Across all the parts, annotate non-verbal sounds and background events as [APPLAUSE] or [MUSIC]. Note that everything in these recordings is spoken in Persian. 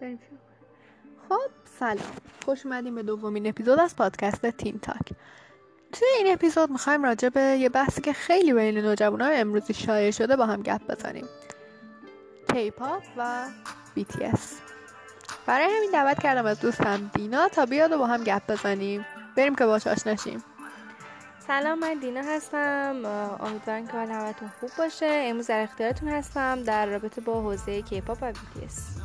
بریم خب سلام. خوش اومدیم به دومین اپیزود از پادکست Teen Talk. توی این اپیزود می‌خوایم راجع به یه بحثی که خیلی بین نوجوانای امروزی شایع شده با هم گپ بزنیم. K-pop و BTS برای همین دعوت کردم از دوستم دینا تا بیاد و با هم گپ بزنیم. بریم که باش آشنا شیم سلام من دینا هستم. امیدوارم که حال همتون خوب باشه. امروز در اختیارتون هستم در رابطه با حوزه K-pop و BTS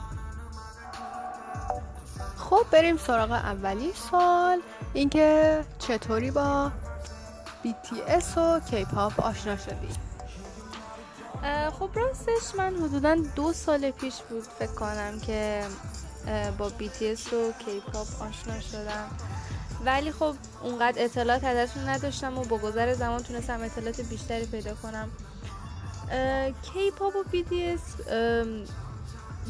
خب بریم سراغ اولی سوال اینکه چطوری با BTS و K-pop آشنا شدی؟ خب راستش من حدودا دو سال پیش بود فکر کنم که با BTS و K-pop آشنا شدم. ولی خب اونقدر اطلاعات ازشون نداشتم و با گذر زمان تونستم اطلاعات بیشتری پیدا کنم. K-pop و BTS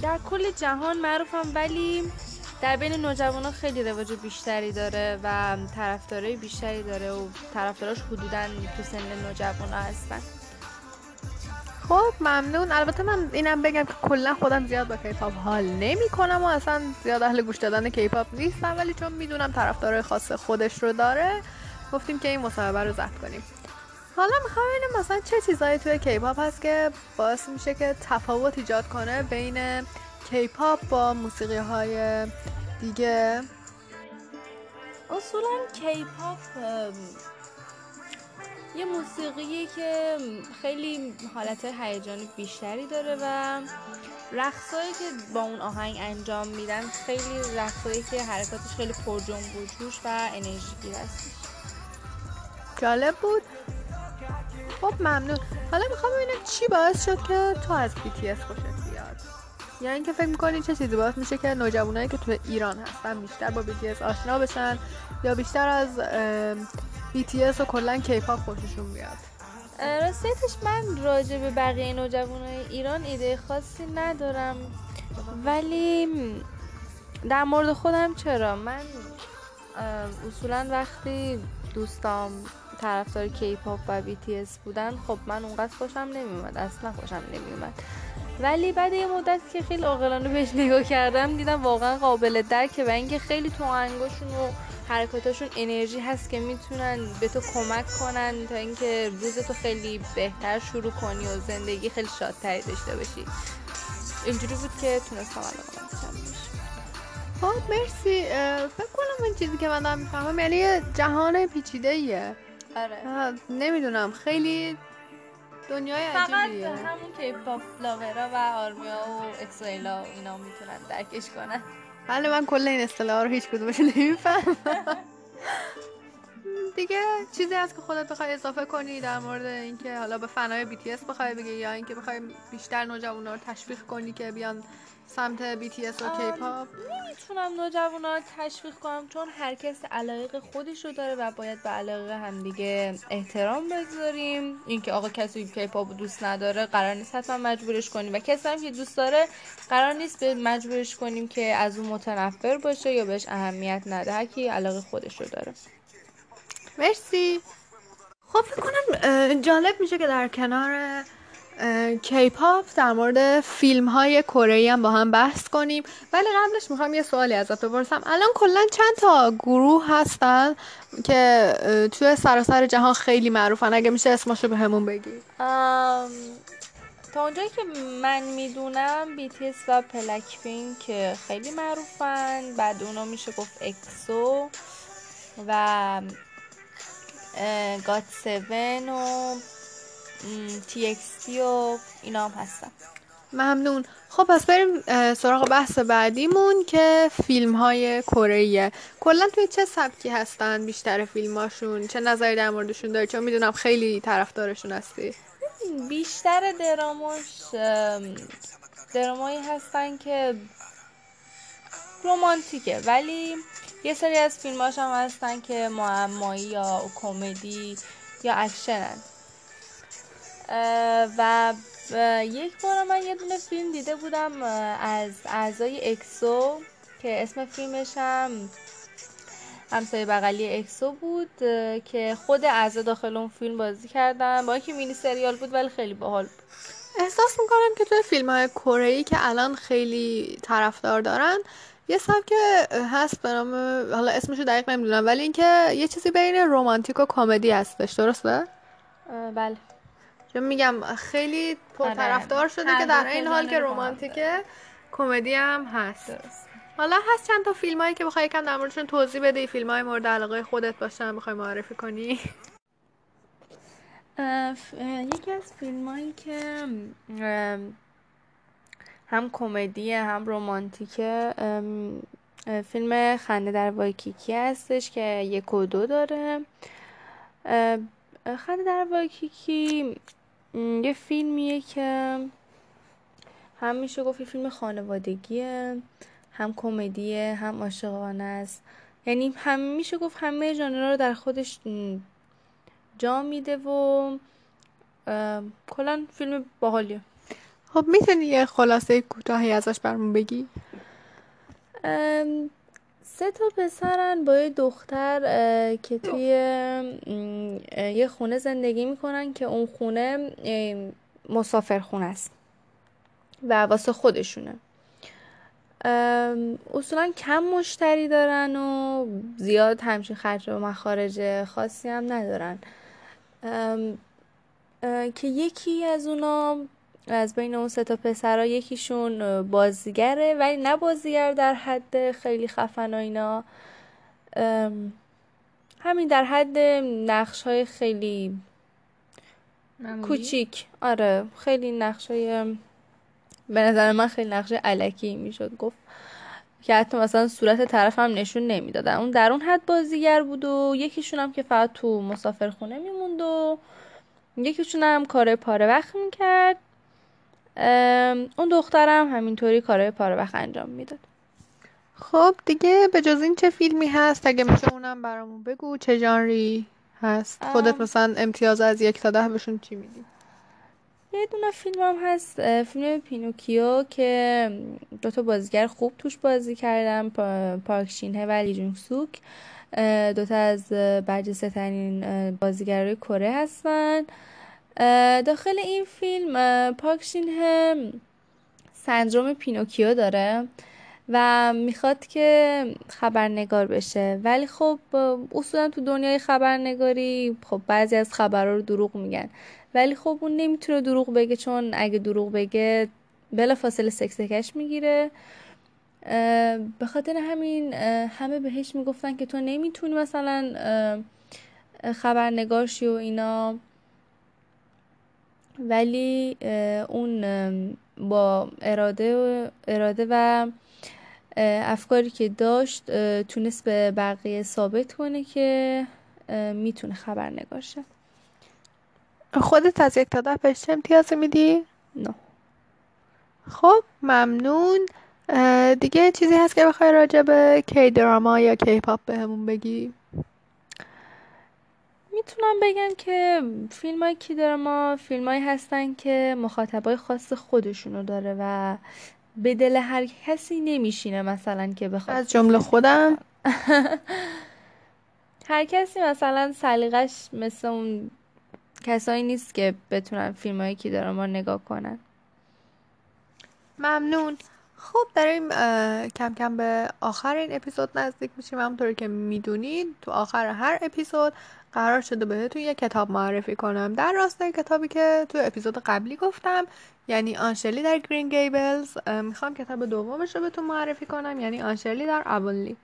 در کل جهان معروفم ولی در بین نوجوانان خیلی رواج بیشتری داره و طرفدارای بیشتری داره و طرفداراش حدودا تو سن نوجوانا هستن. خب ممنون. البته من اینم بگم که کلا خودم زیاد با K-pop حال نمی کنم و اصلا زیاد اهل گوش دادن K-pop نیستم ولی چون می‌دونم طرفدارای خاص خودش رو داره گفتیم که این مصاحبه رو ضبط کنیم. حالا می‌خوام ببینم مثلا چه چیزایی توی K-pop هست که باعث میشه که تفاوت ایجاد کنه بین کیپاپ با موسیقی های دیگه. اصولا کیپاپ یه موسیقیه که خیلی حالت هیجانی بیشتری داره و رقصایی که با اون آهنگ انجام میدن خیلی رقصایی که حرکاتش خیلی پر جنب و جوش و انرژی هست جالب بود. خب ممنون. حالا می‌خوام ببینم چی باعث شد که تو از BTS خوشت یا اینکه فکر می‌کنی چه چیزی باعث میشه که نوجوانایی که تو ایران هستن بیشتر با BTS آشنا بشن یا بیشتر از BTS و کلا کیپاپ خوششون بیاد؟ راستیتش من راجع به بقیه نوجوانای ایران ایده خاصی ندارم. ولی در مورد خودم چرا؟ من اصولا وقتی دوستام طرفدار کیپاپ و BTS بودن خب من اونقدر خوشم نمیومد اصلا خوشم نمیومد ولی بعد یه مدت که خیلی عاقلانه بهش نگاه کردم دیدم واقعا قابل درکه و اینکه خیلی تو آهنگاشون و حرکاتاشون انرژی هست که می‌تونن به تو کمک کنن تا اینکه روز تو خیلی بهتر شروع کنی و زندگی خیلی شادتری داشته باشی. اینجوری بود که تونستم علاقه خب مرسی. فکر کنم این چیزی که من دارم می‌فهمم یعنی جهان پیچیده ایه آره نمی‌دونم. خیلی دنیای عجیبیه. فقط همون که پاپ لاورا و آرمیا و اکسویلا اینا می‌تونن درکش کنن. بله من کل این اصطلاح رو هیچ کدومش نمیفهم [LAUGHS] دیگه چیزی هست که خودت بخوای اضافه کنی در مورد اینکه حالا به فنای BTS بخوای بگی یا اینکه بخوای بیشتر نوجوانا رو تشویق کنی که بیان سمت BTS و کیپاپ نمی‌تونم نوجوانا رو تشویق کنم چون هر کس علایق خودش رو داره و باید به علایق همدیگه احترام بذاریم. اینکه آقا کسی کیپاپ دوست نداره قرار نیست حتما مجبورش کنیم و کسی هم که دوست داره قرار نیست به مجبورش کنیم که از اون متنفر باشه یا بهش اهمیت نده. هر کی علاقه خودش رو داره. مرسی. خب فکر کنم جالب میشه که در کنار کیپاپ در مورد فیلم های کره هم با هم بحث کنیم. ولی قبلش می‌خوام یه سوالی ازت بپرسم. الان کلا چند تا گروه هستن که توی سراسر جهان خیلی معروفن؟ اگه میشه اسمشو به همون بگی. تا اونجایی که من می‌دونم BTS و پلک که خیلی معروفن. بعد اونا میشه گفت اکسو و گات 7 و TXT و اینا هم هستن ممنون. خب پس بریم سراغ بحث بعدیمون که فیلم های کره کلا توی چه سبکی هستن بیشتر فیلماشون چه نظری در موردشون داری؟ چون می‌دونم خیلی طرفدارشون هستی. بیشتر دراماش درامایی هستن که رومانتیکه ولی یه سری از فیلماش هم هستن که معمایی یا کمدی یا اکشنن. و یک بار من یه دونه فیلم دیده بودم از اعضای اکسو که اسم فیلمش هم همسایه بغلی اکسو بود که خود اعضا داخل اون فیلم بازی کردن. با اینکه مینی سریال بود ولی خیلی باحال بود. احساس می‌کنم که توی فیلم های کره که الان خیلی طرفدار دارن یه سبک هست به نام حالا اسمشو دقیق نمی‌دونم ولی اینکه یه چیزی بین رومانتیک و کمدی هستش درسته؟ بله. چون میگم خیلی آره. طرفدار شده که در این حال که رومانتیکه کمدی هم هست. درست. حالا هست چند تا فیلم هایی که بخوای یکم در موردشون توضیح بدی فیلم های مورد علاقه خودت باشن بخوای معرفی کنی؟ یکی از فیلم هایی که هم کمدیه هم اه، فیلم خنده در وایکیکی هستش که یک و دو داره. خنده در وایکیکی یه فیلمیه که هم میشه گفت فیلم خانوادگیه هم کمدیه هم عاشقانه است. یعنی هم میشه گفت همه ژانرها رو در خودش جا میده و کلا فیلم باحالیه. خب می‌تونی یه خلاصه کوتاهی ازش برمون بگی؟ سه تا پسرن با یه دختر که توی یه خونه زندگی می‌کنن که اون خونه ام، مسافر خونه است و واسه خودشونه. اصولا کم مشتری دارن و زیاد همچین خرج و مخارج خاصی هم ندارن. که یکی از اونا از بین اون سه تا پسرا یکیشون بازیگره ولی نه بازیگر در حد خیلی خفن و اینا. همین در حد نقش های خیلی کوچیک. آره خیلی نقش های به نظر من خیلی نقش علکی می‌شد. گفت که حتی مثلا صورت طرف هم نشون نمی‌دادن. اون در اون حد بازیگر بود و یکیشون هم که فقط تو مسافرخونه میموند و یکیشون هم کار پاره وقت می‌کرد. اون دخترم همینطوری کارهای پاره وقت انجام می‌داد. خب دیگه به جز این چه فیلمی هست؟ اگه میشه اونم برامون بگو. چه ژانری هست؟ خودت. مثلا امتیاز از یک تا ده بهشون چی میدی؟ یه دونه فیلم هم هست فیلم پینوکیو که دوتا بازیگر خوب توش بازی کردن پا- پارک شینه و لی جونگ سوک. دوتا از برجسته ترین بازیگرای کره هستن. داخل این فیلم اه، پارک شینه سندروم پینوکیو داره و می‌خواد که خبرنگار بشه. ولی خب اصولا تو دنیای خبرنگاری خب بعضی از خبرها رو دروغ میگن. ولی خب اون نمی‌تونه دروغ بگه چون اگه دروغ بگه بلافاصله سکسکش می‌گیره. به خاطر همین همه بهش می‌گفتن که تو نمی‌تونی مثلا خبرنگار شی و اینا. ولی اون با اراده و اراده و افکاری که داشت تونست به بقیه ثابت کنه که می‌تونه خبرنگار شه. خودت از یک تا ده بهش چه امتیازی میدی؟ نه. خب ممنون. دیگه چیزی هست که بخوای راجع به کی دراما یا کی پاپ بهمون بگی؟ می‌تونم بگم که فیلم های کی دراما فیلم هایی هستن که مخاطبای خاص خودشونو داره و به دل هر کسی نمیشینه مثلا که بخواد. از جمله خودم. [LAUGHS] هر کسی مثلا سلیقش مثل اون کسایی نیست که بتونن فیلم های کی دراما رو نگاه کنن. ممنون. خب داریم کم کم به آخر این اپیزود نزدیک میشیم. همونطوری که می‌دونید تو آخر هر اپیزود قرار شده بهتون یه کتاب معرفی کنم. در راستای کتابی که تو اپیزود قبلی گفتم یعنی آنشلی در گرین گیبلز. می‌خوام کتاب دومش رو بهتون معرفی کنم یعنی آنشلی در ابونلی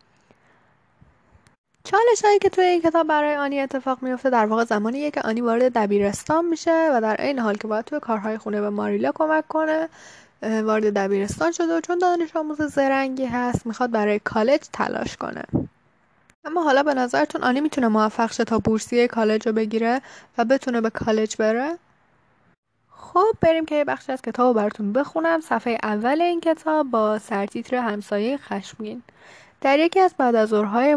چالش هایی که توی این کتاب برای آنی اتفاق میفته در واقع زمانیه که آنی وارد دبیرستان میشه و در این حال که باید توی کارهای خونه به ماریلا کمک کنه. وارد دبیرستان شده و چون دانش آموز زرنگی هست می‌خواد برای کالج تلاش کنه. اما حالا به نظرتون آنی می‌تونه موفق شه تا بورسیه کالج رو بگیره و بتونه به کالج بره؟ خب بریم که یه بخشی از کتاب رو براتون بخونم. صفحه اول این کتاب با سرتیتر همسایه خشمگین. در یکی از بعد از ظهرهای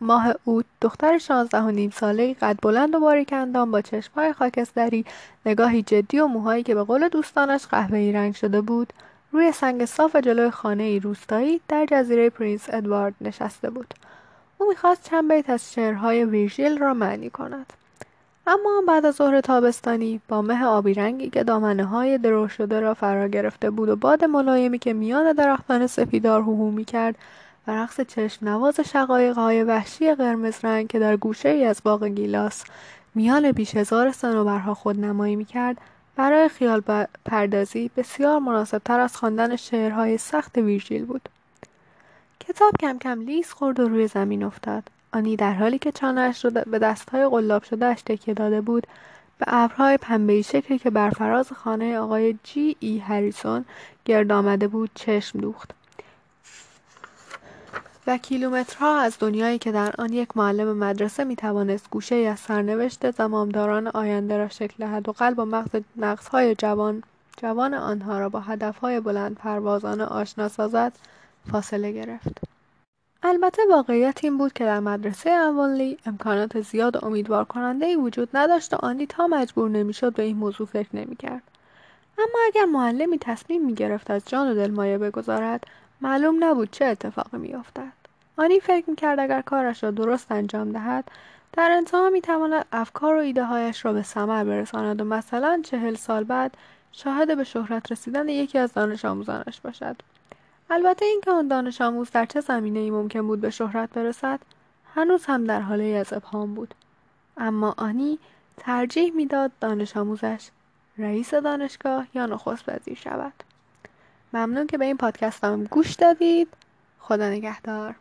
ماه اوت دختر شانزده و نیم ساله قد بلند و باریک اندام با چشمهای خاکستری نگاهی جدی و موهایی که به قول دوستانش قهوه‌ای رنگ شده بود روی سنگ صاف جلوی خانه ای روستایی در جزیره پرینس ادوارد نشسته بود. او می‌خواست چند بیت از شعرهای ویرژیل را معنی کند. اما بعد از ظهر تابستانی با مه آبی رنگی که دامنه های درو شده را فرا گرفته بود و باد ملایمی که میان درختان سفیدار هوهو می کرد و رقص چشم نواز شقایق های وحشی قرمز رنگ که در گوشه ای از باغ گیلاس میان بیش هزار صنوبرها خود نمایی می کرد برای خیال پردازی بسیار مناسب تر از خواندن شعرهای سخت ویرژیل بود. کتاب کم کم لیز خورد و روی زمین افتاد. آنی در حالی که چانهاش را به دستهای قلاب شدهاش تکیه داده بود به ابرهای پنبهای شکلی که بر فراز خانه آقای جی ای هریسون گرد آمده بود چشم دوخت و کیلومترها از دنیایی که در آن یک معلم مدرسه می توانست گوشه از سرنوشت زمامداران آینده را شکل دهد و قلب و مغز نقصهای جوان جوان آنها را با هدفهای بلند پروازانه آشنا سازد فاصله گرفت. البته واقعیت این بود که در مدرسه اوانلی امکانات زیاد و امیدوار کننده ای وجود نداشت و آنی تا مجبور نمی‌شد به این موضوع فکر نمی‌کرد. اما اگر معلمی تصمیم می گرفت از جان و دل مایه بگذارد معلوم نبود چه اتفاقی میافتد آنی فکر می‌کرد اگر کارش را درست انجام دهد در انتها می‌تواند افکار و ایده هایش را به ثمر برساند و مثلا چهل سال بعد شاهد به شهرت رسیدن یکی از دانش آموزانش باشد. البته اینکه آن دانش آموز در چه زمینه ای ممکن بود به شهرت برسد هنوز هم در حاله از ابهام بود. اما آنی ترجیح می‌داد دانش آموزش رئیس دانشگاه یا نخست وزیر شود. ممنون که به این پادکست هم گوش دادید. خدا نگهدار.